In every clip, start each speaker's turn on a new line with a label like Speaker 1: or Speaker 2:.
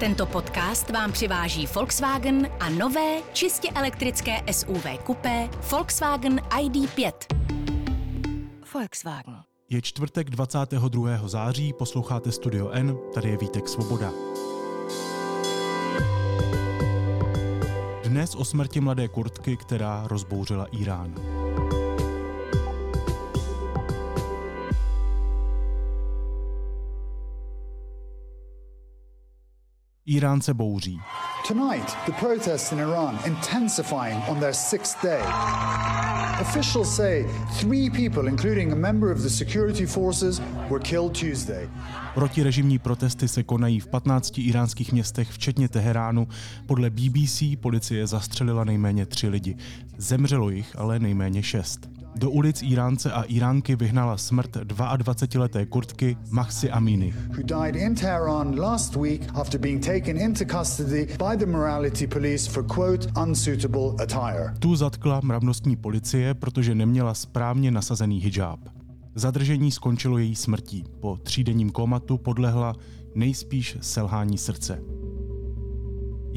Speaker 1: Tento podcast vám přiváží Volkswagen a nové, čistě elektrické SUV kupé Volkswagen ID5. Volkswagen.
Speaker 2: Je čtvrtek 22. září, posloucháte Studio N, tady je Vítek Svoboda. Dnes o smrti mladé kurtky, která rozbouřila Irán. Irán se bouří.
Speaker 3: Tonight, the protests in Iran intensifying on their sixth day. Officials say three people, including a member of the security forces, were killed Tuesday.
Speaker 2: Protirežimní protesty se konají v 15 iránských městech, včetně Teheránu. Podle BBC policie zastřelila nejméně tři lidi. Zemřelo jich ale nejméně šest. Do ulic Iránce a Iránky vyhnala smrt 22-leté Kurtky Mahsi Amini. Tu zatkla mravnostní policie, protože neměla správně nasazený hijab. Zadržení skončilo její smrtí. Po třídenním komatu podlehla nejspíš selhání srdce.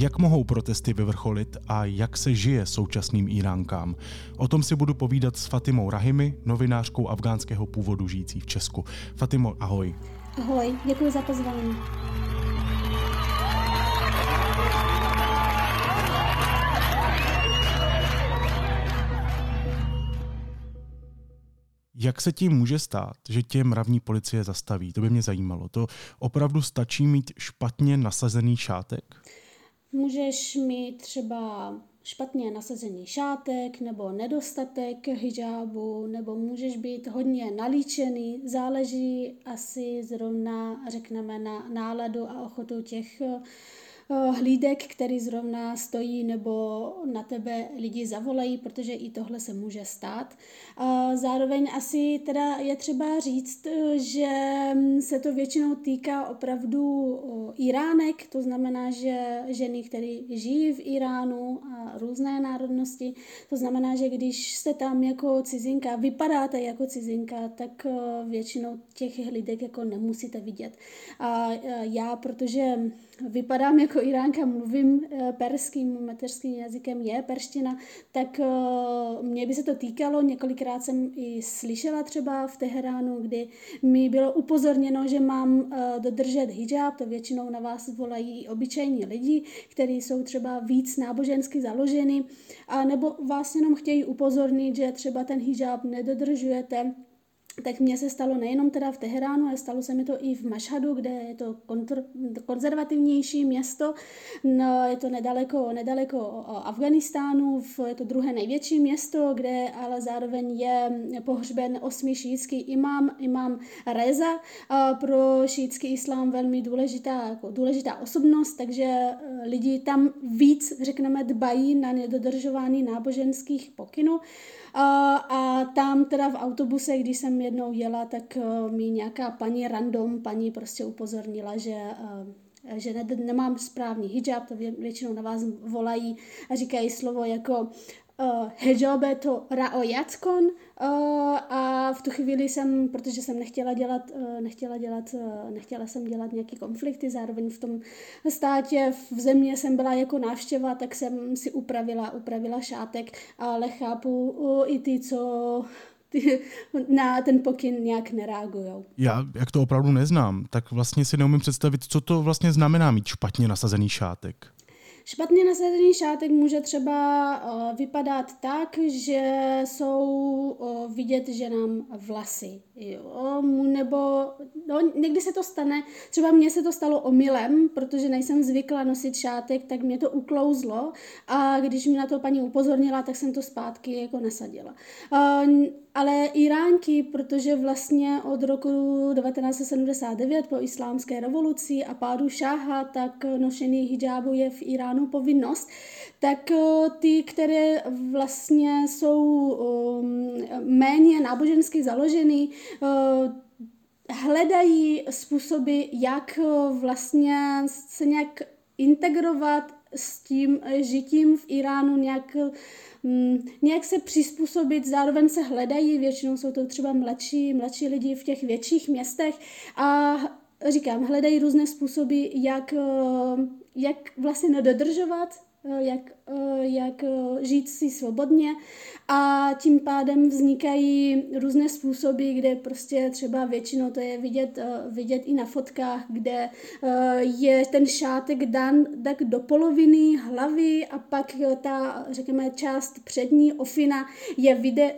Speaker 2: Jak mohou protesty vyvrcholit a jak se žije současným Iránkám? O tom si budu povídat s Fatimou Rahimi, novinářkou afgánského původu žijící v Česku. Fatimo, ahoj.
Speaker 4: Ahoj, děkuji za pozvání.
Speaker 2: Jak se tím může stát, že tě mravní policie zastaví? To by mě zajímalo. To opravdu stačí mít špatně nasazený šátek?
Speaker 4: Můžeš mít třeba špatně nasazený šátek nebo nedostatek hijabu, nebo můžeš být hodně nalíčený. Záleží asi zrovna, řekneme, na náladu a ochotu těch hlídek, který zrovna stojí nebo na tebe lidi zavolají, protože i tohle se může stát. Zároveň asi teda je třeba říct, eh, že se to většinou týká opravdu eh, Iránek, to znamená, že ženy, které žijí v Iránu a různé národnosti, to znamená, že když jste tam jako cizinka, vypadáte jako cizinka, tak většinou těch hlídek jako nemusíte vidět. A já, protože vypadám jako Iránka, mluvím eh, perským, mateřským jazykem je perština, tak eh, mě by se to týkalo. Několikrát jsem i slyšela třeba v Teheránu, kdy mi bylo upozorněno, že mám eh, dodržet hijab, to většinou na vás volají obyčejní lidi, kteří jsou třeba víc nábožensky založeni, a nebo vás jenom chtějí upozornit, že třeba ten hijab nedodržujete, tak mně se stalo nejenom teda v Teheránu, ale stalo se mi to i v Mašhadu, kde je to kontr, konzervativnější město, no, je to nedaleko, nedaleko Afganistánu, je to druhé největší město, kde ale zároveň je pohřben osmi šítský imám, imám Reza, pro šítský islám velmi důležitá, jako důležitá osobnost, takže e, lidi tam víc, řekneme, dbají na nedodržování náboženských pokynů. A, a tam teda v autobuse, když jsem jednou jela, tak uh, mi nějaká paní random, paní prostě upozornila, že uh, že ne, nemám správný hijab, to vě, většinou na vás volají a říkají slovo jako uh, hijabe to raojackon uh, a v tu chvíli jsem, protože jsem nechtěla dělat, uh, nechtěla dělat, uh, nechtěla jsem dělat nějaký konflikty, zároveň v tom státě, v země jsem byla jako návštěva, tak jsem si upravila, upravila šátek, ale chápu uh, i ty, co na ten pokyn nějak nereagují.
Speaker 2: Já, jak to opravdu neznám, tak vlastně si neumím představit, co to vlastně znamená mít špatně nasazený šátek.
Speaker 4: Špatně nasazený šátek může třeba uh, vypadat tak, že jsou uh, vidět ženám vlasy. Jo? Nebo no, někdy se to stane, třeba mně se to stalo omylem, protože nejsem zvykla nosit šátek, tak mě to uklouzlo a když mi na to paní upozornila, tak jsem to zpátky jako nasadila. Uh, ale Iránky, protože vlastně od roku 1979 po islámské revoluci a pádu šáha, tak nošení hijabu je v Iránu povinnost, tak eh, ty, které vlastně jsou um, méně nábožensky založený, uh, hledají způsoby, jak vlastně se nějak integrovat s tím žitím v Iránu, nějak Mm, nějak se přizpůsobit, zároveň se hledají, většinou jsou to třeba mladší, mladší lidi v těch větších městech a říkám, hledají různé způsoby, jak, jak vlastně nedodržovat Eh, jak, eh, jak eh, žít si svobodně a tím pádem vznikají různé způsoby, kde prostě třeba většinou to je vidět, vidět i na fotkách, kde je ten šátek dan tak do poloviny hlavy a pak ta, řekněme, část přední ofina je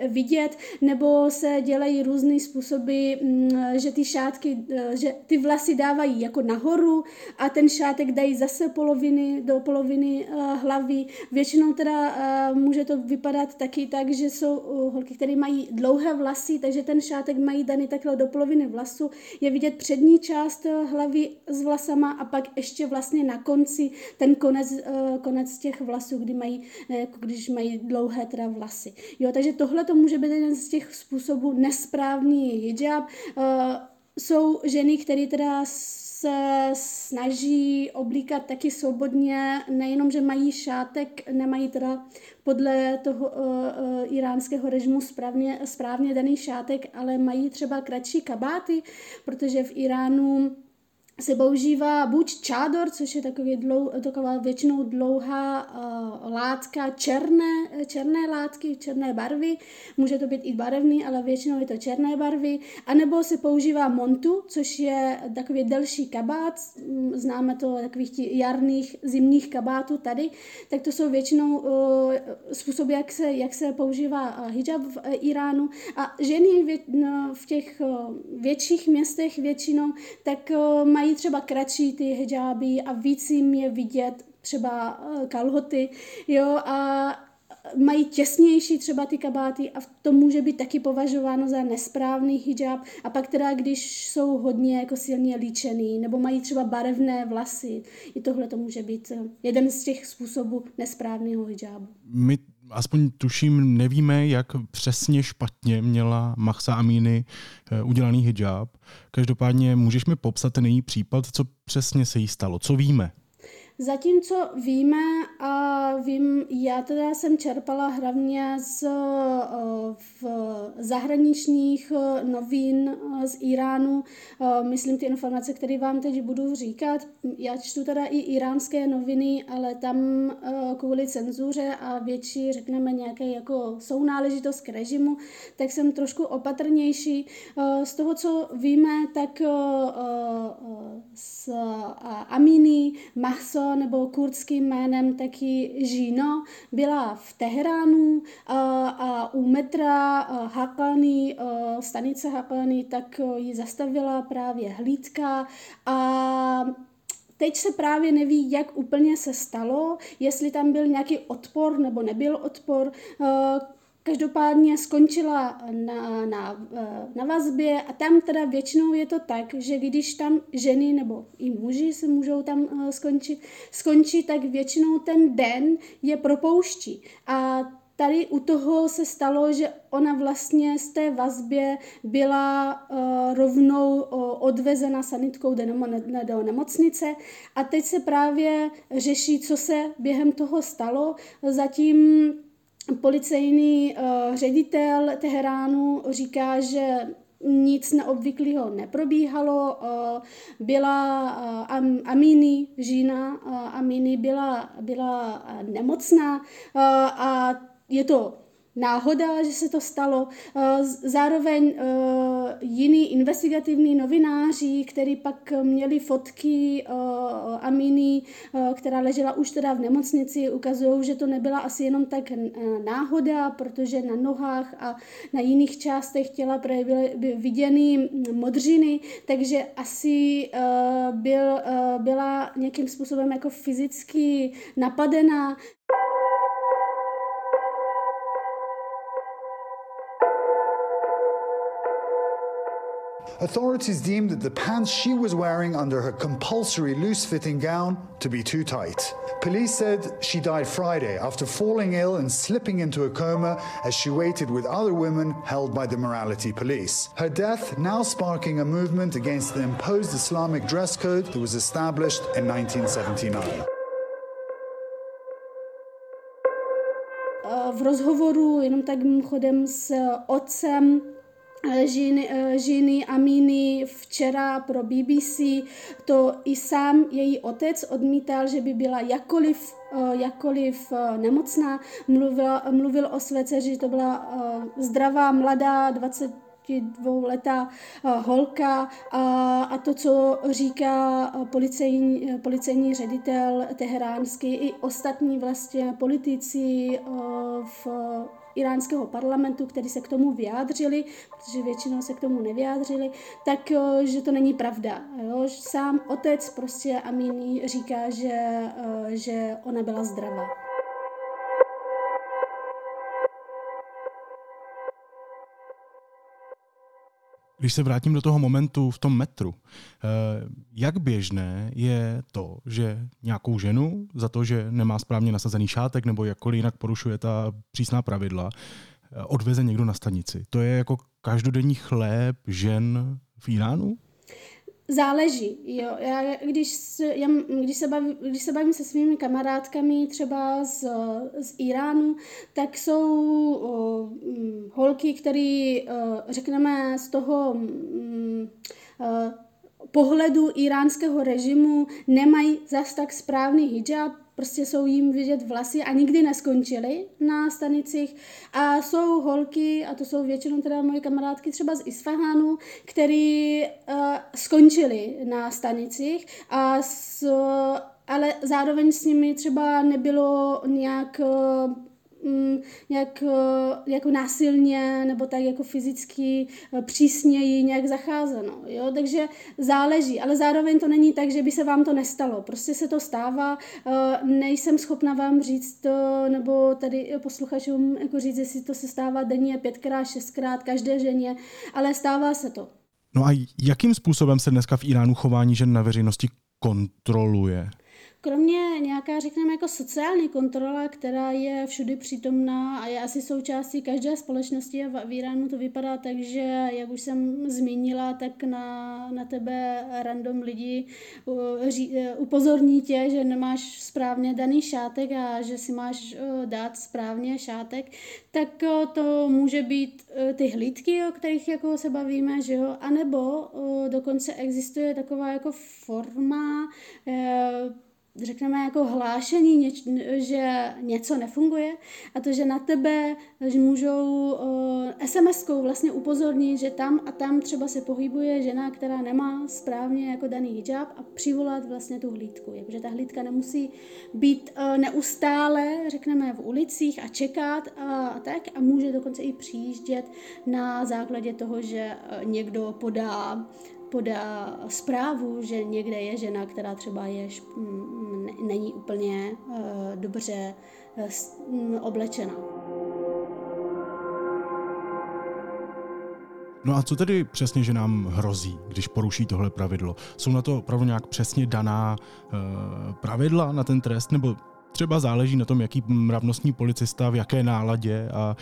Speaker 4: vidět, nebo se dělají různé způsoby, mm, že ty šátky, že ty vlasy dávají jako nahoru a ten šátek dají zase poloviny do poloviny hlavy. Většinou teda uh, může to vypadat taky tak, že jsou uh, holky, které mají dlouhé vlasy, takže ten šátek mají daný takhle do poloviny vlasu. Je vidět přední část uh, hlavy s vlasama a pak ještě vlastně na konci ten konec, uh, konec těch vlasů, kdy mají, jako když mají dlouhé teda vlasy. Jo, takže tohle to může být jeden z těch způsobů nesprávný hijab. Uh, jsou ženy, které teda se snaží oblíkat taky svobodně, nejenom, že mají šátek, nemají teda podle toho uh, uh, iránského režimu správně, správně daný šátek, ale mají třeba kratší kabáty, protože v Iránu se používá buď čádor, což je takový dlou, taková většinou dlouhá uh, látka černé, černé látky, černé barvy, může to být i barevný, ale většinou je to černé barvy, anebo se používá montu, což je takový delší kabát, mm, známe to takových jarných, zimních kabátů tady, tak to jsou většinou uh, způsoby, jak se, jak se používá uh, hijab v Iránu. A ženy v, no, těch uh, větších městech většinou tak uh, mají mají třeba kratší ty hijáby a víc jim je vidět třeba eh, kalhoty, jo, a mají těsnější třeba ty kabáty a to může být taky považováno za nesprávný hijab. A pak teda, když jsou hodně jako silně líčený nebo mají třeba barevné vlasy, i tohle to může být eh, jeden z těch způsobů nesprávného hijabu.
Speaker 2: My aspoň tuším, nevíme, jak přesně špatně měla Mahsa Amini eh, udělaný hijab. Každopádně můžeš mi popsat ten její případ, co přesně se jí stalo, co víme?
Speaker 4: Zatímco víme a vím, já teda jsem čerpala hlavně z v zahraničních novin z Iránu, myslím ty informace, které vám teď budu říkat. Já čtu teda i iránské noviny, ale tam kvůli cenzuře a větší, řekneme, nějaké jako sounáležitost k režimu, tak jsem trošku opatrnější. Z toho, co víme, tak z Amini, Mahso, nebo kurdským jménem taky Žino, byla v Teheránu a, a u metra Hakani, stanice Hakani, tak ji zastavila právě hlídka a Teď se právě neví, jak úplně se stalo, jestli tam byl nějaký odpor nebo nebyl odpor. Každopádně skončila na, na, na vazbě a tam teda většinou je to tak, že když tam ženy nebo i muži se můžou tam eh, skončit, skončit, tak většinou ten den je propouští. A tady u toho se stalo, že ona vlastně z té vazbě byla uh, rovnou uh, odvezena sanitkou do nemocnice a teď se právě řeší, co se během toho stalo. Zatím policejní uh, ředitel Teheránu říká, že nic neobvyklého neprobíhalo. Uh, byla Am, Amini, žena Amini byla, byla nemocná a je to náhoda, že se to stalo. Eh, zároveň eh, jiní investigativní novináři, kteří pak měli fotky eh, Aminy, která ležela už teda v nemocnici, ukazují, že to nebyla asi jenom tak náhoda, protože na nohách a na jiných částech těla byly viděny modřiny, takže asi byl, byla nějakým způsobem jako fyzicky napadená.
Speaker 3: Authorities deemed that the pants she was wearing under her compulsory loose fitting gown to be too tight. Police said she died Friday after falling ill and slipping into a coma as she waited with other women held by the morality police. Her death now sparking a movement against the imposed Islamic dress code that was established in 1979.
Speaker 4: V uh, rozhovoru jenom tak mimochodem s otcem ženy, ženy Aminy včera pro BBC, to i sám její otec odmítal, že by byla jakkoliv, jakkoliv nemocná. Mluvil, mluvil o své dceři, že to byla zdravá, mladá, 20 dvouletá holka a, a to, co říká policejní, policejní ředitel teheránský i ostatní vlastně politici v iránského parlamentu, který se k tomu vyjádřili, protože většinou se k tomu nevyjádřili, tak že to není pravda. Jo? Sám otec prostě Amini říká, že, že ona byla zdravá.
Speaker 2: Když se vrátím do toho momentu v tom metru, eh, jak běžné je to, že nějakou ženu za to, že nemá správně nasazený šátek nebo jakkoliv jinak porušuje ta přísná pravidla, eh, odveze někdo na stanici? To je jako každodenní chléb žen v Iránu?
Speaker 4: Záleží, jo. Já, když, já, když, se bavím, když se bavím se svými kamarádkami třeba z, z Iránu, tak jsou hm, holky, které, řekneme, z toho mm, pohledu iránského režimu nemají zas tak správný hijab, prostě jsou jim vidět vlasy a nikdy neskončily na stanicích. A jsou holky, a to jsou většinou teda moje kamarádky třeba z Isfahánu, který uh, skončily na stanicích a s, ale zároveň s nimi třeba nebylo nějak uh, nějak eh, jako násilně nebo tak jako fyzicky eh, přísněji nějak zacházeno. Jo? Takže záleží, ale zároveň to není tak, že by se vám to nestalo. Prostě se to stává, eh, nejsem schopna vám říct to, nebo tady posluchačům jako říct, jestli to se stává denně pětkrát, šestkrát, každé ženě, ale stává se to.
Speaker 2: No a jakým způsobem se dneska v Iránu chování žen na veřejnosti kontroluje?
Speaker 4: Kromě nějaká, řekněme, jako sociální kontrola, která je všudy přítomná a je asi součástí každé společnosti a v Iránu to vypadá tak, že, jak už jsem zmínila, tak na, na tebe random lidi upozorní tě, že nemáš správně daný šátek a že si máš dát správně šátek, tak to může být ty hlídky, o kterých jako se bavíme, že jo, anebo dokonce existuje taková jako forma řekneme, jako hlášení, něč, že něco nefunguje a to, že na tebe že můžou uh, SMS-kou vlastně upozornit, že tam a tam třeba se pohybuje žena, která nemá správně jako daný hijab a přivolat vlastně tu hlídku. Jakože ta hlídka nemusí být uh, neustále, řekneme, v ulicích a čekat a, a tak a může dokonce i přijíždět na základě toho, že uh, někdo podá podá zprávu, že někde je žena, která třeba je, není úplně uh, dobře uh, oblečena.
Speaker 2: No a co tedy přesně, že nám hrozí, když poruší tohle pravidlo? Jsou na to opravdu nějak přesně daná uh, pravidla na ten trest, nebo třeba záleží na tom, jaký mravnostní policista, v jaké náladě a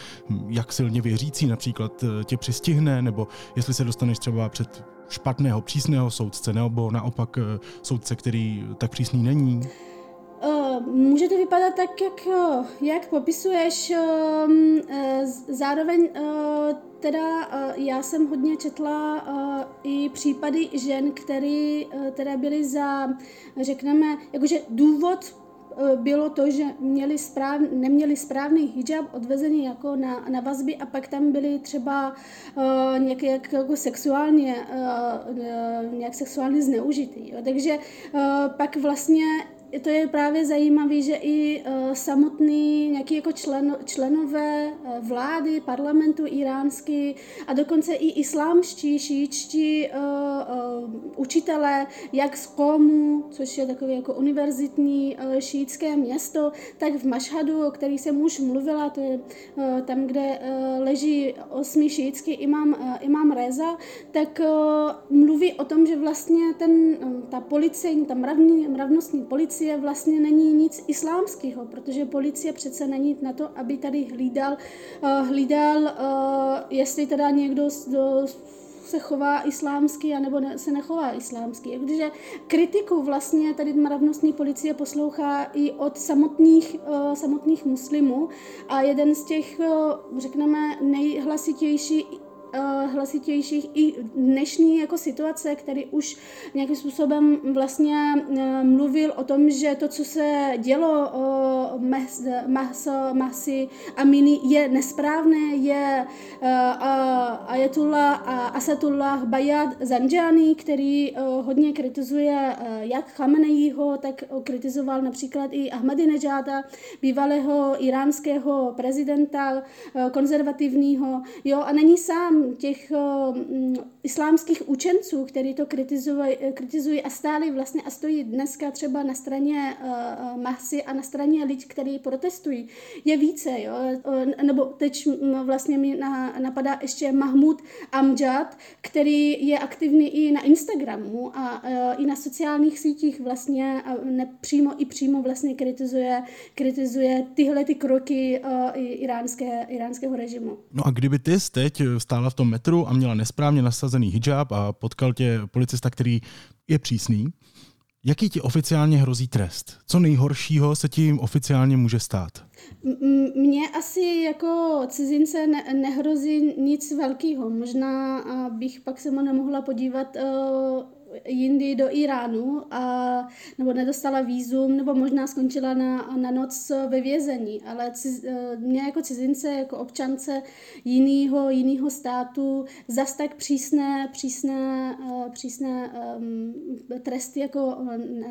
Speaker 2: jak silně věřící například tě přistihne, nebo jestli se dostaneš třeba před špatného, přísného soudce, nebo naopak eh, soudce, který tak přísný není?
Speaker 4: Uh, může to vypadat tak, jak, eh, jak popisuješ. Uh, zároveň teda já jsem hodně četla i případy žen, které teda byly za, řekneme, jakože důvod Eh, bylo to, že měli správ, neměli správný hijab odvezený jako na, na vazby a pak tam byly třeba uh, nějak jako sexuálně, uh, nějak sexuálně zneužitý. Jo. Takže uh, pak vlastně to je právě zajímavé, že i uh, samotný nějaký jako člen, členové uh, vlády, parlamentu iránský a dokonce i islámští, šíčtí uh, uh, učitelé, jak z Komu, což je takové jako univerzitní uh, šítské město, tak v Mašhadu, o který jsem už mluvila, to je tam, kde leží osmi šítský imám, imám Reza, tak mluví o tom, že vlastně ten, ta policejní, ta mravní, mravnostní policie policie vlastně není nic islámského, protože policie přece není na to, aby tady hlídal, uh, hlídal uh, jestli teda někdo do, se chová islámsky, anebo ne, se nechová islámsky. Takže kritiku vlastně tady mravnostní policie poslouchá i od samotných, uh, samotných muslimů a jeden z těch, uh, řekneme, nejhlasitější hlasitějších i dnešní jako situace, který už nějakým způsobem vlastně mluvil o tom, že to, co se dělo Mahsi Amini je nesprávné, je Ayatollah Asadullah Bayad Zanjani, který hodně kritizuje jak Khameneiho, tak kritizoval například i Ahmadinejada, bývalého iránského prezidenta konzervativního, jo, a není sám těch islámských učenců, který to kritizují, kritizují a stáli vlastně a stojí dneska třeba na straně uh, Mahsi a na straně lidí, kteří protestují, je více. Jo? Nebo teď vlastně mi napadá ještě Mahmud Amjad, který je aktivní i na Instagramu a i na sociálních sítích vlastně a nepřímo i přímo vlastně kritizuje, kritizuje tyhle ty kroky iránské, iránského režimu.
Speaker 2: No a kdyby ty teď stála v tom metru a měla nesprávně nasazený hijab a potkal tě policista, který je přísný, Jaký ti oficiálně hrozí trest? Co nejhoršího se tím oficiálně může stát?
Speaker 4: Mně asi jako cizince ne- nehrozí nic velkého. Možná bych pak se mu nemohla podívat uh, jindy do Iránu, a, nebo nedostala výzum, nebo možná skončila na, na noc ve vězení. Ale ciz, e, mě jako cizince, jako občance jiného, jiného státu, zas tak přísné, přísné, e, přísné um, tresty jako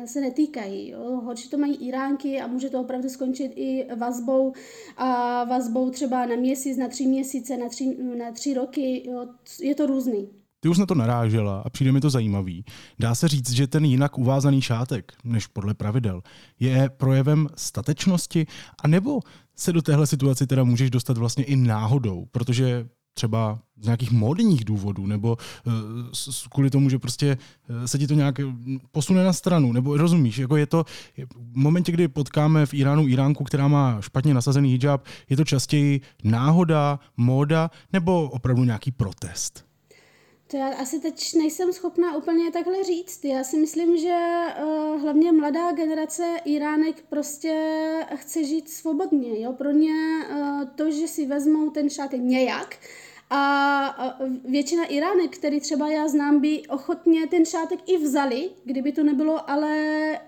Speaker 4: se netýkají. Jo. Horší to mají Iránky a může to opravdu skončit i vazbou a vazbou třeba na měsíc, na tři měsíce, na tři, na tři roky. Jo. Je to různý.
Speaker 2: Ty už na to narážela a přijde mi to zajímavý. Dá se říct, že ten jinak uvázaný šátek, než podle pravidel, je projevem statečnosti, a nebo se do téhle situace teda můžeš dostat vlastně i náhodou, protože třeba z nějakých modních důvodů, nebo uh, kvůli tomu, že prostě uh, se ti to nějak posune na stranu, nebo rozumíš, jako je to, v momentě, kdy potkáme v Iránu Iránku, která má špatně nasazený hijab, je to častěji náhoda, móda, nebo opravdu nějaký protest?
Speaker 4: To já asi teď nejsem schopná úplně takhle říct. Já si myslím, že uh, hlavně mladá generace Iránek prostě chce žít svobodně. Jo? Pro ně uh, to, že si vezmou ten šátek nějak, a většina Iránek, který třeba já znám, by ochotně ten šátek i vzali, kdyby to nebylo ale,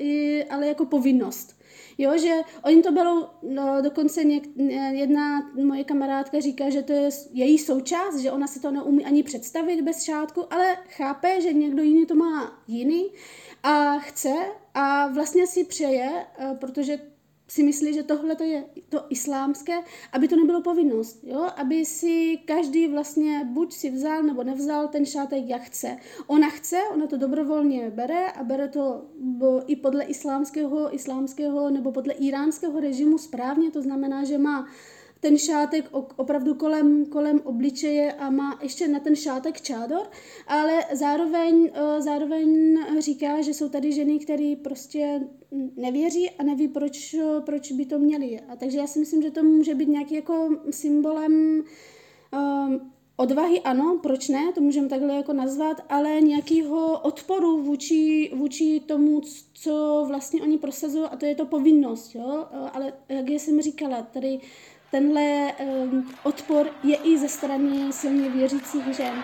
Speaker 4: ale jako povinnost. Jo, že oni to bylo, no, dokonce něk, jedna moje kamarádka říká, že to je její součást, že ona si to neumí ani představit bez šátku, ale chápe, že někdo jiný to má jiný a chce a vlastně si přeje, eh, protože si myslí, že tohle to je to islámské, aby to nebylo povinnost, jo? aby si každý vlastně buď si vzal nebo nevzal ten šátek, jak chce. Ona chce, ona to dobrovolně bere a bere to i podle islámského, islámského nebo podle iránského režimu správně, to znamená, že má ten šátek opravdu kolem, kolem obličeje a má ještě na ten šátek čádor, ale zároveň, eh, zároveň říká, že jsou tady ženy, které prostě nevěří a neví, proč, proč by to měli. A takže já si myslím, že to může být nějaký jako symbolem um, odvahy, ano, proč ne, to můžeme takhle jako nazvat, ale nějakého odporu vůči, vůči tomu, co vlastně oni prosazují a to je to povinnost, jo, ale jak jsem říkala, tady tenhle um, odpor je i ze strany silně věřících žen.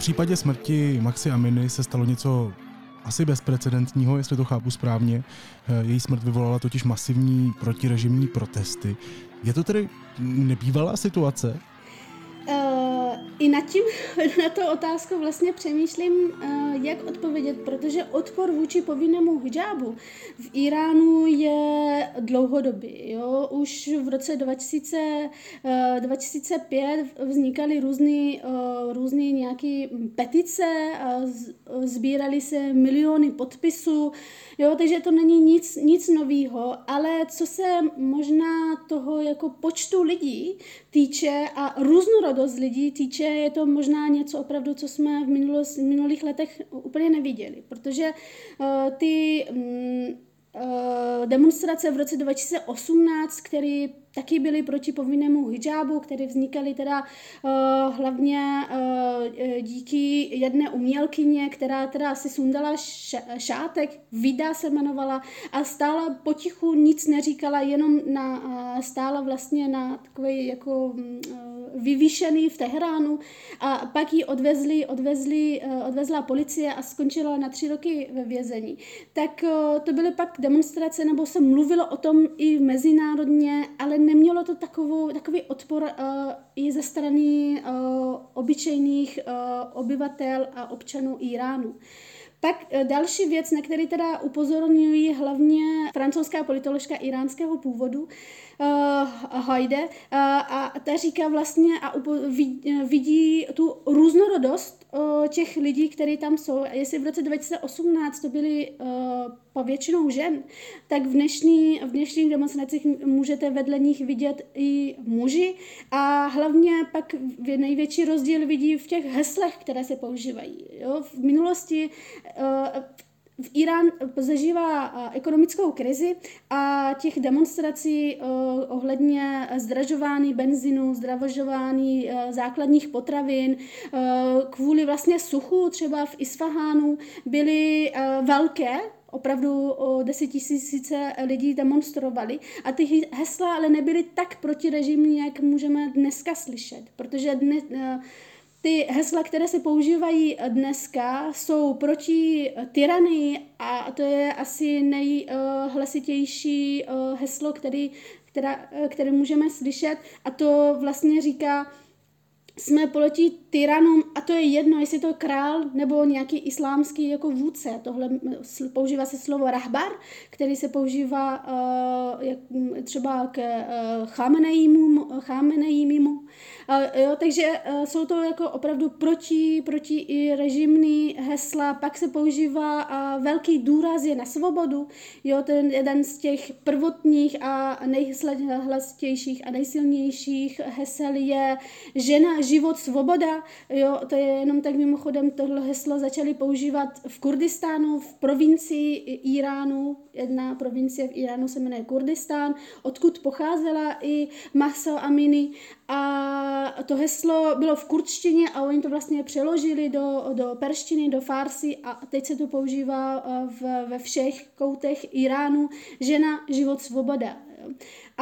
Speaker 2: Případě smrti Maxi Aminy se stalo něco asi bezprecedentního, jestli to chápu správně. Eh, její smrt vyvolala totiž masivní protirežimní protesty. Je to tedy nebývalá situace?
Speaker 4: I nad tím, na to otázku vlastně přemýšlím, eh, jak odpovědět, protože odpor vůči povinnému hijabu v Iránu je dlouhodobý. Jo? Už v roce 2000, 2005 eh, vznikaly různé eh, různý nějaké petice, sbíraly se miliony podpisů, jo? takže to není nic, nic nového, ale co se možná toho jako počtu lidí týče a různorodost lidí týče, je to možná něco opravdu, co jsme v, minulost, v minulých letech úplně neviděli, protože uh, ty um, demonstrace v roce 2018, které taky byly proti povinnému hijabu, které vznikaly teda uh, hlavně uh, díky jedné umělkyně, která teda si sundala šátek, Vida se jmenovala a stála potichu, nic neříkala, jenom na, uh, stála vlastně na takový jako uh, vyvýšený v Teheránu a pak ji odvezli, odvezli, uh, odvezla policie a skončila na tři roky ve vězení. Tak uh, to byly pak demonstrace, nebo se mluvilo o tom i mezinárodně, ale nemělo to takovou, takový odpor uh, i ze strany uh, obyčejných uh, obyvatel a občanů Iránu. Pak další věc, na který teda upozorňují hlavně francouzská politoložka iránského původu, uh, Hajde, uh, a ta říká vlastně a upo- vidí tu různorodost uh, těch lidí, kteří tam jsou. Jestli v roce 2018 to byly uh, povětšinou žen, tak v, dnešní, v dnešních demonstracích můžete vedle nich vidět i muži a hlavně pak největší rozdíl vidí v těch heslech, které se používají. Jo? V minulosti uh, v Irán zažívá ekonomickou krizi a těch demonstrací ohledně zdražování benzinu, zdražování základních potravin, kvůli vlastně suchu třeba v Isfahánu byly velké, opravdu o desetitisíce lidí demonstrovali a ty hesla ale nebyly tak protirežimní, jak můžeme dneska slyšet, protože dnes, ty hesla, které se používají dneska, jsou proti tyranii a to je asi nejhlasitější heslo, který, která, které můžeme slyšet a to vlastně říká jsme proti tyranům a to je jedno, jestli to král nebo nějaký islámský jako vůdce. Tohle používá se slovo rahbar, který se používá uh, jak, třeba k uh, Chamenejímu, Uh, jo, takže uh, jsou to jako opravdu proti, proti i režimní hesla, pak se používá uh, velký důraz je na svobodu, jo, ten jeden z těch prvotních a nejhlasitějších a nejsilnějších hesel je žena, život, svoboda, jo, to je jenom tak mimochodem tohle heslo začali používat v Kurdistánu, v provincii Iránu, jedna provincie v Iránu se jmenuje Kurdistán, odkud pocházela i Mahsa Amini a to heslo bylo v kurdštině a oni to vlastně přeložili do, do perštiny, do farsy a teď se to používá v, ve všech koutech Iránu. Žena, život, svoboda.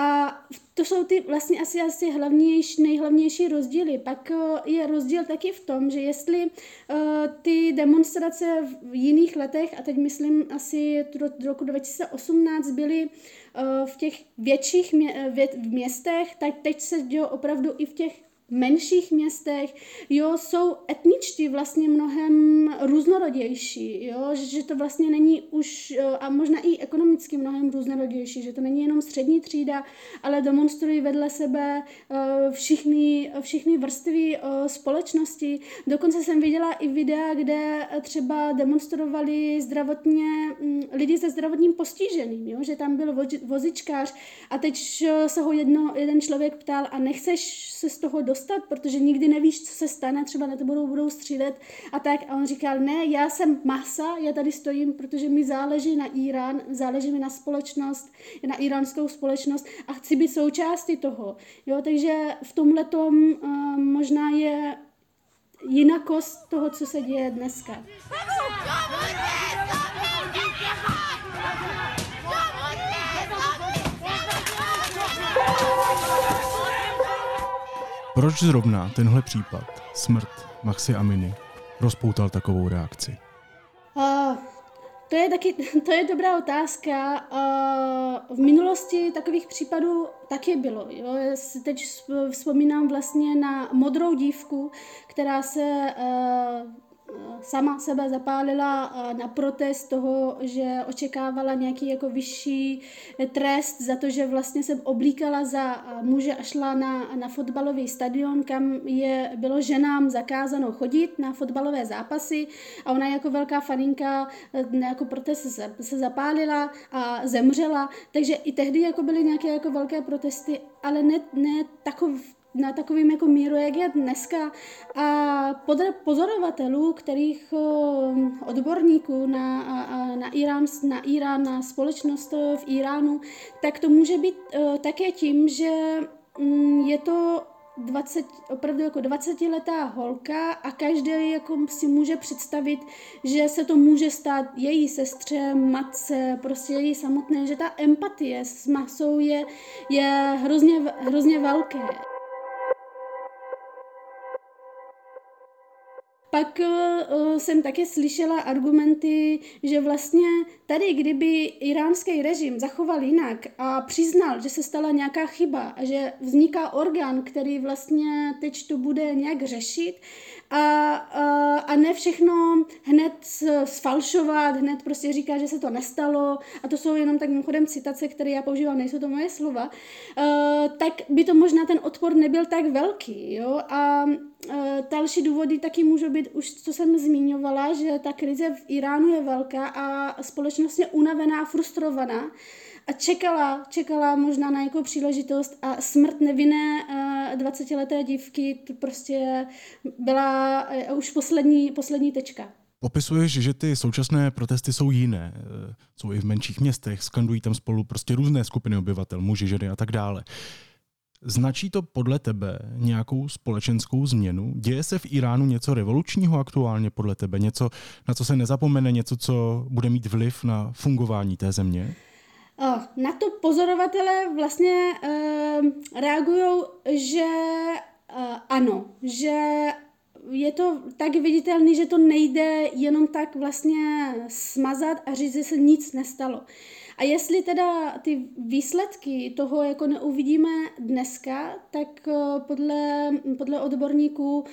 Speaker 4: A to jsou ty vlastně asi, asi hlavnější, nejhlavnější rozdíly. Pak je rozdíl taky v tom, že jestli uh, ty demonstrace v jiných letech, a teď myslím asi do roku 2018, byly uh, v těch větších mě, vě, městech, tak teď se dělo opravdu i v těch menších městech, jo, jsou etničtí vlastně mnohem různorodější, jo, že to vlastně není už, eh, a možná i ekonomicky mnohem různorodější, že to není jenom střední třída, ale demonstrují vedle sebe eh, všichni, všichni vrstvy eh, společnosti. Dokonce jsem viděla i videa, kde třeba demonstrovali zdravotně lidi se zdravotním postižením, jo, že tam byl vozičkář a teď se ho jedno, jeden člověk ptal a nechceš se z toho dostat dostat, protože nikdy nevíš, co se stane, třeba na to budou, budou střílet a tak. A on říkal, ne, já jsem masa, já tady stojím, protože mi záleží na Irán, záleží mi na společnost, na iránskou společnost a chci být součástí toho. Jo, takže v tomhle tom uh, možná je jinakost toho, co se děje dneska.
Speaker 2: Proč zrovna tenhle případ, smrt Maxi Aminy, rozpoutal takovou reakci?
Speaker 4: Uh, to je taky, to je dobrá otázka. Uh, v minulosti takových případů taky bylo. Jo. Já si teď vzpomínám vlastně na modrou dívku, která se uh, sama sebe zapálila na protest toho, že očekávala nějaký jako vyšší trest za to, že vlastně se oblíkala za muže a šla na, na fotbalový stadion, kam je, bylo ženám zakázáno chodit na fotbalové zápasy. A ona jako velká faninka jako protest se, se zapálila a zemřela, takže i tehdy jako byly nějaké jako velké protesty, ale ne, ne takov, na takovým jako míru, jak je dneska. A podle pozorovatelů, kterých odborníků na, na, Irán, na Irán, na společnost v Iránu, tak to může být také tím, že mm, je to 20, opravdu jako 20-letá holka a každý jako si může představit, že se to může stát její sestře, matce, prostě její samotné, že ta empatie s masou je, je hrozně, hrozně velké. Pak uh, jsem také slyšela argumenty, že vlastně tady, kdyby iránský režim zachoval jinak a přiznal, že se stala nějaká chyba a že vzniká orgán, který vlastně teď to bude nějak řešit a, a, a ne všechno hned sfalšovat, hned prostě říká, že se to nestalo a to jsou jenom tak mimochodem citace, které já používám, nejsou to moje slova, uh, tak by to možná ten odpor nebyl tak velký, jo, a uh, další důvody taky můžou být už, co jsem zmiňovala, že ta krize v Iránu je velká a společnost je unavená, frustrovaná a čekala, čekala možná na nějakou příležitost a smrt nevinné 20-leté dívky to prostě byla eh, už poslední, poslední tečka.
Speaker 2: Popisuješ, že ty současné protesty jsou jiné. Eh, jsou i v menších městech, skandují tam spolu prostě různé skupiny obyvatel, muži, ženy a tak dále. Značí to podle tebe nějakou společenskou změnu? Děje se v Iránu něco revolučního aktuálně podle tebe? Něco, na co se nezapomene, něco, co bude mít vliv na fungování té země?
Speaker 4: Na to pozorovatelé vlastně uh, reagují, že uh, ano, že je to tak viditelný, že to nejde jenom tak vlastně smazat a říct, že se nic nestalo. A jestli teda ty výsledky toho jako neuvidíme dneska, tak uh, podle, podle odborníků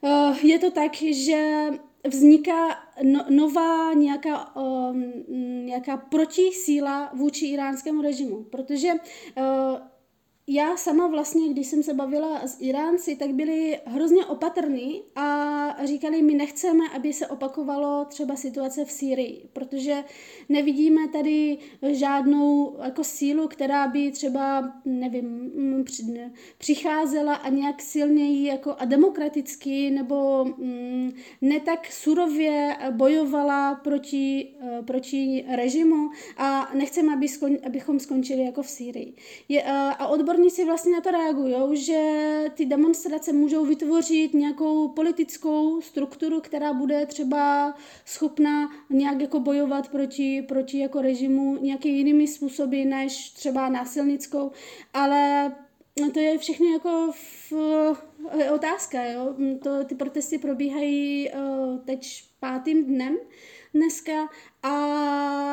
Speaker 4: uh, je to tak, že vzniká no, nová nějaká, um, nějaká protisíla vůči iránskému režimu, protože uh, já sama vlastně, když jsem se bavila s Iránci, tak byli hrozně opatrní a říkali, my nechceme, aby se opakovalo třeba situace v Sýrii, protože nevidíme tady žádnou jako sílu, která by třeba, nevím, přicházela a nějak silněji jako a demokraticky nebo ne tak surově bojovala proti, eh, proti režimu a nechceme, aby skon, abychom skončili jako v Sýrii. Je, eh, a odbor odborníci vlastně na to reagují, že ty demonstrace můžou vytvořit nějakou politickou strukturu, která bude třeba schopna nějak jako bojovat proti, proti jako režimu nějakými jinými způsoby než třeba násilnickou, ale to je všechno jako v, otázka, jo. To, ty protesty probíhají uh, teď pátým dnem dneska a,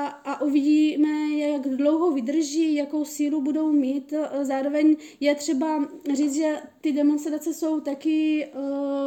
Speaker 4: a uvidíme, jak dlouho vydrží, jakou sílu budou mít. Zároveň je třeba říct, že ty demonstrace jsou taky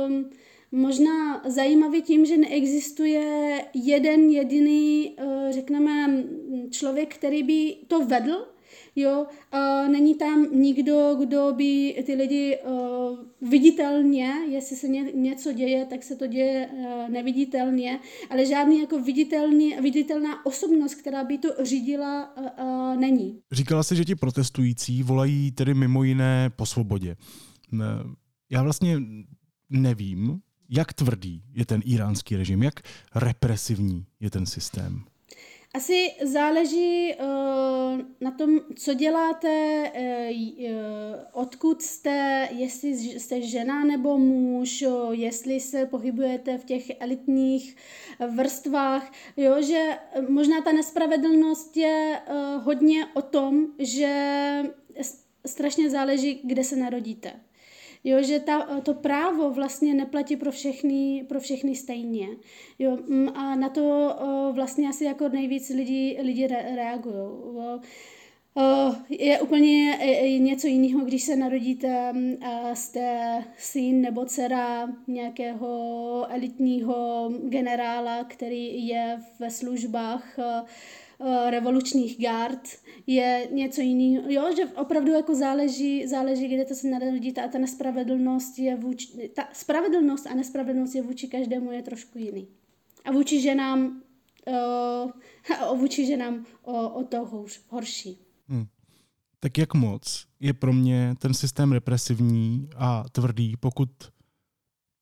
Speaker 4: um, možná zajímavý tím, že neexistuje jeden jediný, uh, řekneme, člověk, který by to vedl, jo, a není tam nikdo, kdo by ty lidi uh, viditelně, jestli se ně, něco děje, tak se to děje uh, neviditelně, ale žádný jako viditelný, viditelná osobnost, která by to řídila, uh, uh, není.
Speaker 2: Říkala jsi, že ti protestující volají tedy mimo jiné po svobodě. Já vlastně nevím, jak tvrdý je ten iránský režim, jak represivní je ten systém.
Speaker 4: Asi záleží uh, na tom, co děláte, uh, odkud jste, jestli jste žena nebo muž, jestli se pohybujete v těch elitních vrstvách, jo, že možná ta nespravedlnost je uh, hodně o tom, že strašně záleží, kde se narodíte. Jo, že ta, to právo vlastně neplatí pro všechny, pro všechny stejně. Jo, mm, a na to vlastně asi jako nejvíc lidi, lidi reagují. Je úplně něco jiného, když se narodíte a jste syn nebo dcera nějakého elitního generála, který je ve službách revolučních gard je něco jiného. Jo, že opravdu jako záleží, záleží, kde to se narodí a ta nespravedlnost je vůči, ta spravedlnost a nespravedlnost je vůči každému je trošku jiný. A vůči ženám, uh, a vůči ženám o, o to hůř, horší. Hmm.
Speaker 2: Tak jak moc je pro mě ten systém represivní a tvrdý, pokud,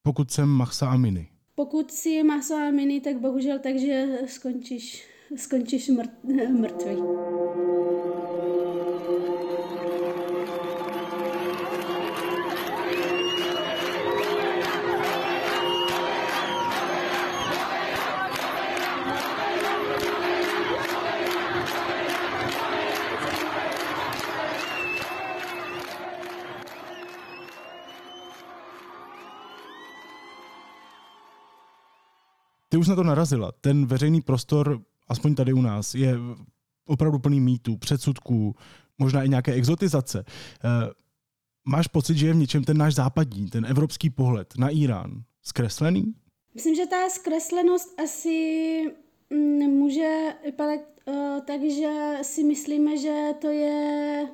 Speaker 2: pokud jsem Mahsa Amini?
Speaker 4: Pokud si Mahsa Amini, tak bohužel takže skončíš, skončíš mrt, mrtvý.
Speaker 2: Ty už na to narazila. Ten veřejný prostor, aspoň tady u nás, je opravdu plný mýtů, předsudků, možná i nějaké exotizace. Eh, máš pocit, že je v něčem ten náš západní, ten evropský pohled na Irán zkreslený?
Speaker 4: Myslím, že ta zkreslenost asi mm, může vypadat uh, tak, že si myslíme, že to je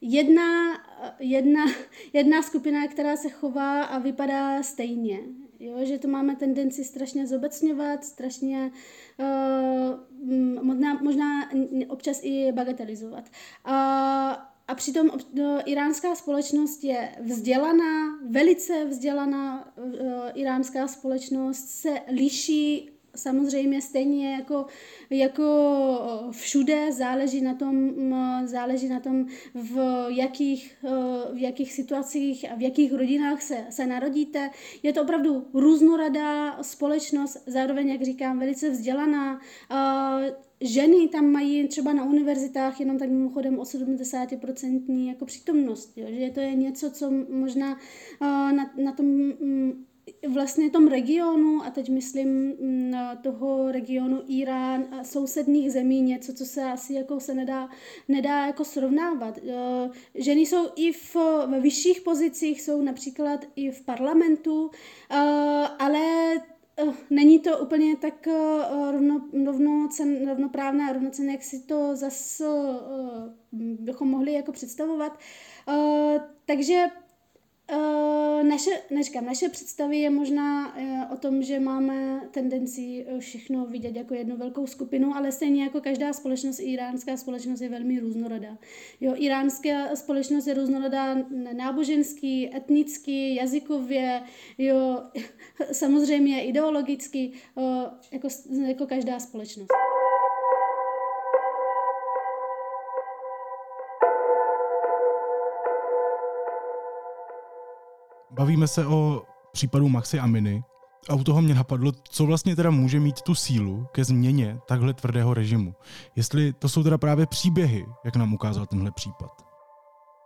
Speaker 4: jedna, jedna, jedna skupina, která se chová a vypadá stejně. Jo, že to máme tendenci strašně zobecňovat, strašně uh, možná, možná občas i bagatelizovat. A a přitom no, iránská společnost je vzdělaná, velice vzdělaná uh, iránská společnost se liší samozřejmě stejně jako, jako všude záleží na tom, záleží na tom v, jakých, v jakých situacích a v jakých rodinách se, se narodíte. Je to opravdu různorodá společnost, zároveň, jak říkám, velice vzdělaná. Ženy tam mají třeba na univerzitách jenom tak mimochodem o 70% jako přítomnost, jo? že to je něco, co možná na, na tom vlastně tom regionu, a teď myslím mm, toho regionu Irán a sousedních zemí, něco, co se asi jako se nedá, nedá jako srovnávat. Eh, ženy jsou i v, ve vyšších pozicích, jsou například i v parlamentu, eh, ale eh, není to úplně tak rovno, rovnocen, rovnoprávné a rovnocenné, jak si to zase bychom mohli jako představovat. Takže naše, neříkám, naše představy je možná uh, o tom, že máme tendenci uh, všechno vidět jako jednu velkou skupinu, ale stejně jako každá společnost, iránská společnost je velmi různorodá. Jo, iránská společnost je různorodá náboženský, etnicky, jazykově, jo, samozřejmě ideologicky, jako, jako každá společnost.
Speaker 2: Bavíme se o případu Maxi Aminy a u toho mě napadlo, co vlastně teda může mít tu sílu ke změně takhle tvrdého režimu. Jestli to jsou teda právě příběhy, jak nám ukázal tenhle případ.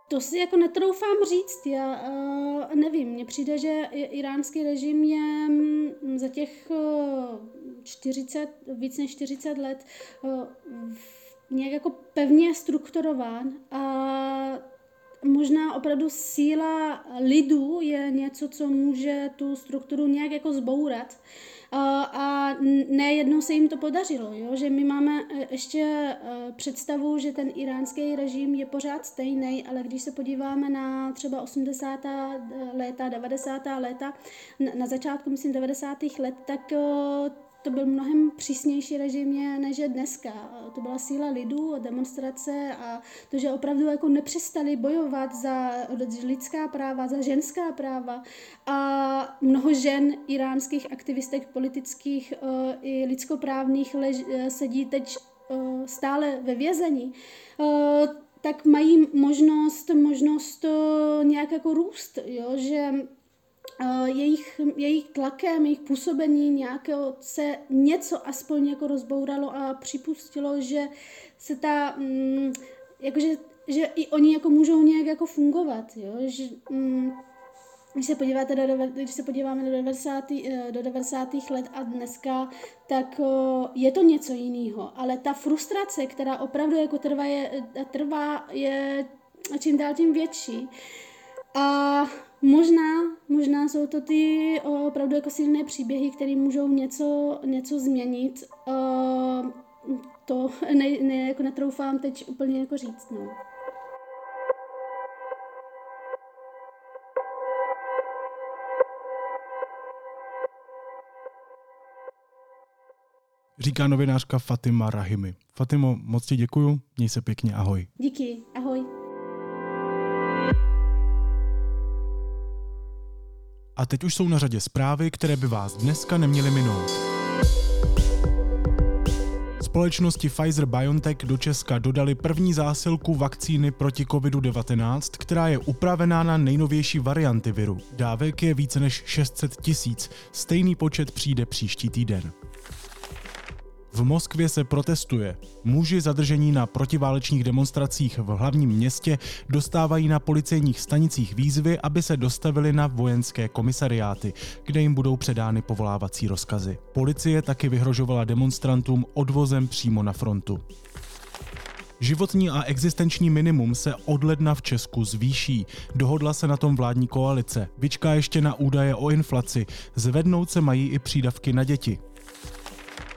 Speaker 4: To si jako netroufám říct, já uh, nevím, mně přijde, že iránský režim je um, za těch uh, 40, víc než 40 let uh, nějak jako pevně strukturován a možná opravdu síla lidu je něco, co může tu strukturu nějak jako zbourat. A nejednou se jim to podařilo, jo? že my máme e, ještě e, představu, že ten iránský režim je pořád stejný, ale když se podíváme na třeba 80. léta, 90. léta, na začátku, myslím, 90. let, tak to byl mnohem přísnější režim než je dneska. To byla síla lidů, demonstrace a to, že opravdu jako nepřestali bojovat za lidská práva, za ženská práva a mnoho žen iránských aktivistek politických eh, i lidskoprávných lež, eh, sedí teď eh, stále ve vězení tak mají možnost, možnost nějak jako růst, jo? že jejich, jejich tlakem, jejich působení nějakého se něco aspoň jako rozbouralo a připustilo, že se ta, mm, jakože, že i oni jako můžou nějak jako fungovat, jo? Že, mm, když se, podíváte do, když se podíváme do 90. Eh, do 90. let a dneska, tak je to něco jiného. Ale ta frustrace, která opravdu jako trvá, je, trvá, je čím dál tím větší. A možná, možná jsou to ty opravdu jako silné příběhy, které můžou něco, něco změnit. To ne, ne, jako netroufám teď úplně jako říct. No.
Speaker 2: Říká novinářka Fatima Rahimi. Fatimo, moc ti děkuju, měj se pěkně, ahoj.
Speaker 4: Díky,
Speaker 2: A teď už jsou na řadě zprávy, které by vás dneska neměly minout. Společnosti Pfizer-BioNTech do Česka dodali první zásilku vakcíny proti COVID-19, která je upravená na nejnovější varianty viru. Dávek je více než 600 tisíc, stejný počet přijde příští týden. V Moskvě se protestuje. Muži zadržení na protiválečných demonstracích v hlavním městě dostávají na policejních stanicích výzvy, aby se dostavili na vojenské komisariáty, kde jim budou předány povolávací rozkazy. Policie taky vyhrožovala demonstrantům odvozem přímo na frontu. Životní a existenční minimum se od ledna v Česku zvýší. Dohodla se na tom vládní koalice. Vyčká ještě na údaje o inflaci. Zvednout se mají i přídavky na děti.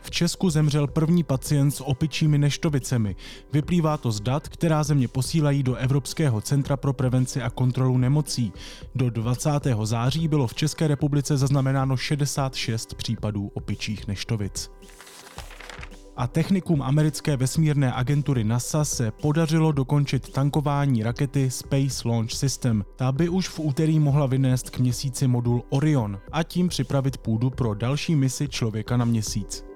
Speaker 2: V Česku zemřel první pacient s opičími neštovicemi. Vyplývá to z dat, která země posílají do Evropského centra pro prevenci a kontrolu nemocí. Do 20. září bylo v České republice zaznamenáno 66 případů opičích neštovic a technikům americké vesmírné agentury NASA se podařilo dokončit tankování rakety Space Launch System. Ta by už v úterý mohla vynést k měsíci modul Orion a tím připravit půdu pro další misi člověka na měsíc.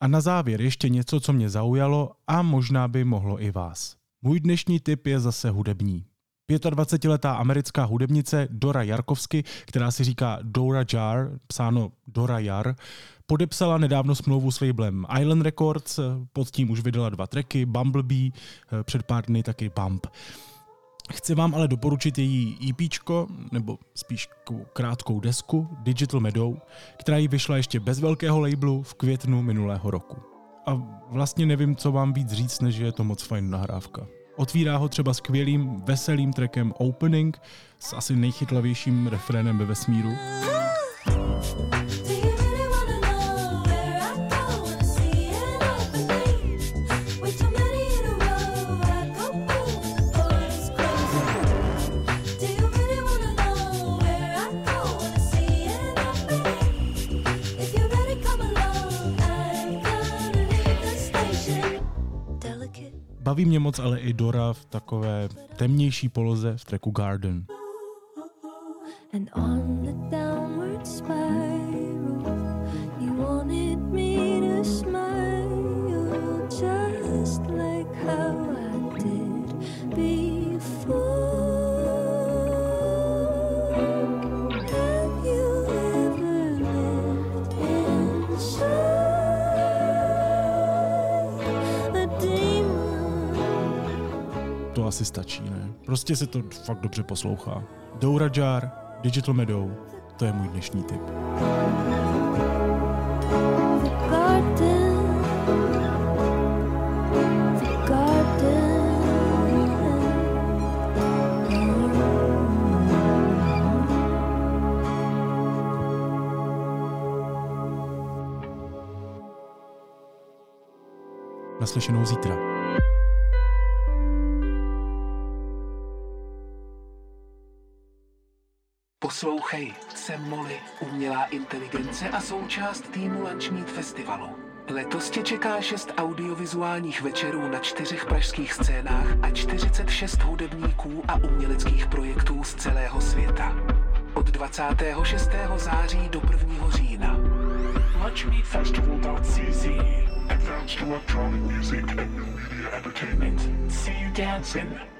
Speaker 2: A na závěr ještě něco, co mě zaujalo a možná by mohlo i vás. Můj dnešní tip je zase hudební. 25-letá americká hudebnice Dora Jarkovsky, která si říká Dora Jar, psáno Dora Jar, podepsala nedávno smlouvu s labelem Island Records, pod tím už vydala dva tracky, Bumblebee, před pár dny taky Bump. Chci vám ale doporučit její EP, nebo spíš krátkou desku Digital Meadow, která jí vyšla ještě bez velkého labelu v květnu minulého roku. A vlastně nevím, co vám víc říct, než je to moc fajn nahrávka. Otvírá ho třeba skvělým, veselým trackem Opening s asi nejchytlavějším refrénem ve vesmíru. Baví mě moc ale i Dora v takové temnější poloze v tracku Garden. And on the asi stačí, ne? Prostě se to fakt dobře poslouchá. Doura Jar, Digital Meadow, to je můj dnešní tip. Naslyšenou zítra.
Speaker 5: Jsem Molly, umělá inteligence a součást týmu Meet Festivalu. Letos tě čeká šest audiovizuálních večerů na čtyřech pražských scénách a 46 hudebníků a uměleckých projektů z celého světa. Od 26. září do 1. října. LunchMeetFestival.cz Advanced electronic music and new media entertainment. See you dancing.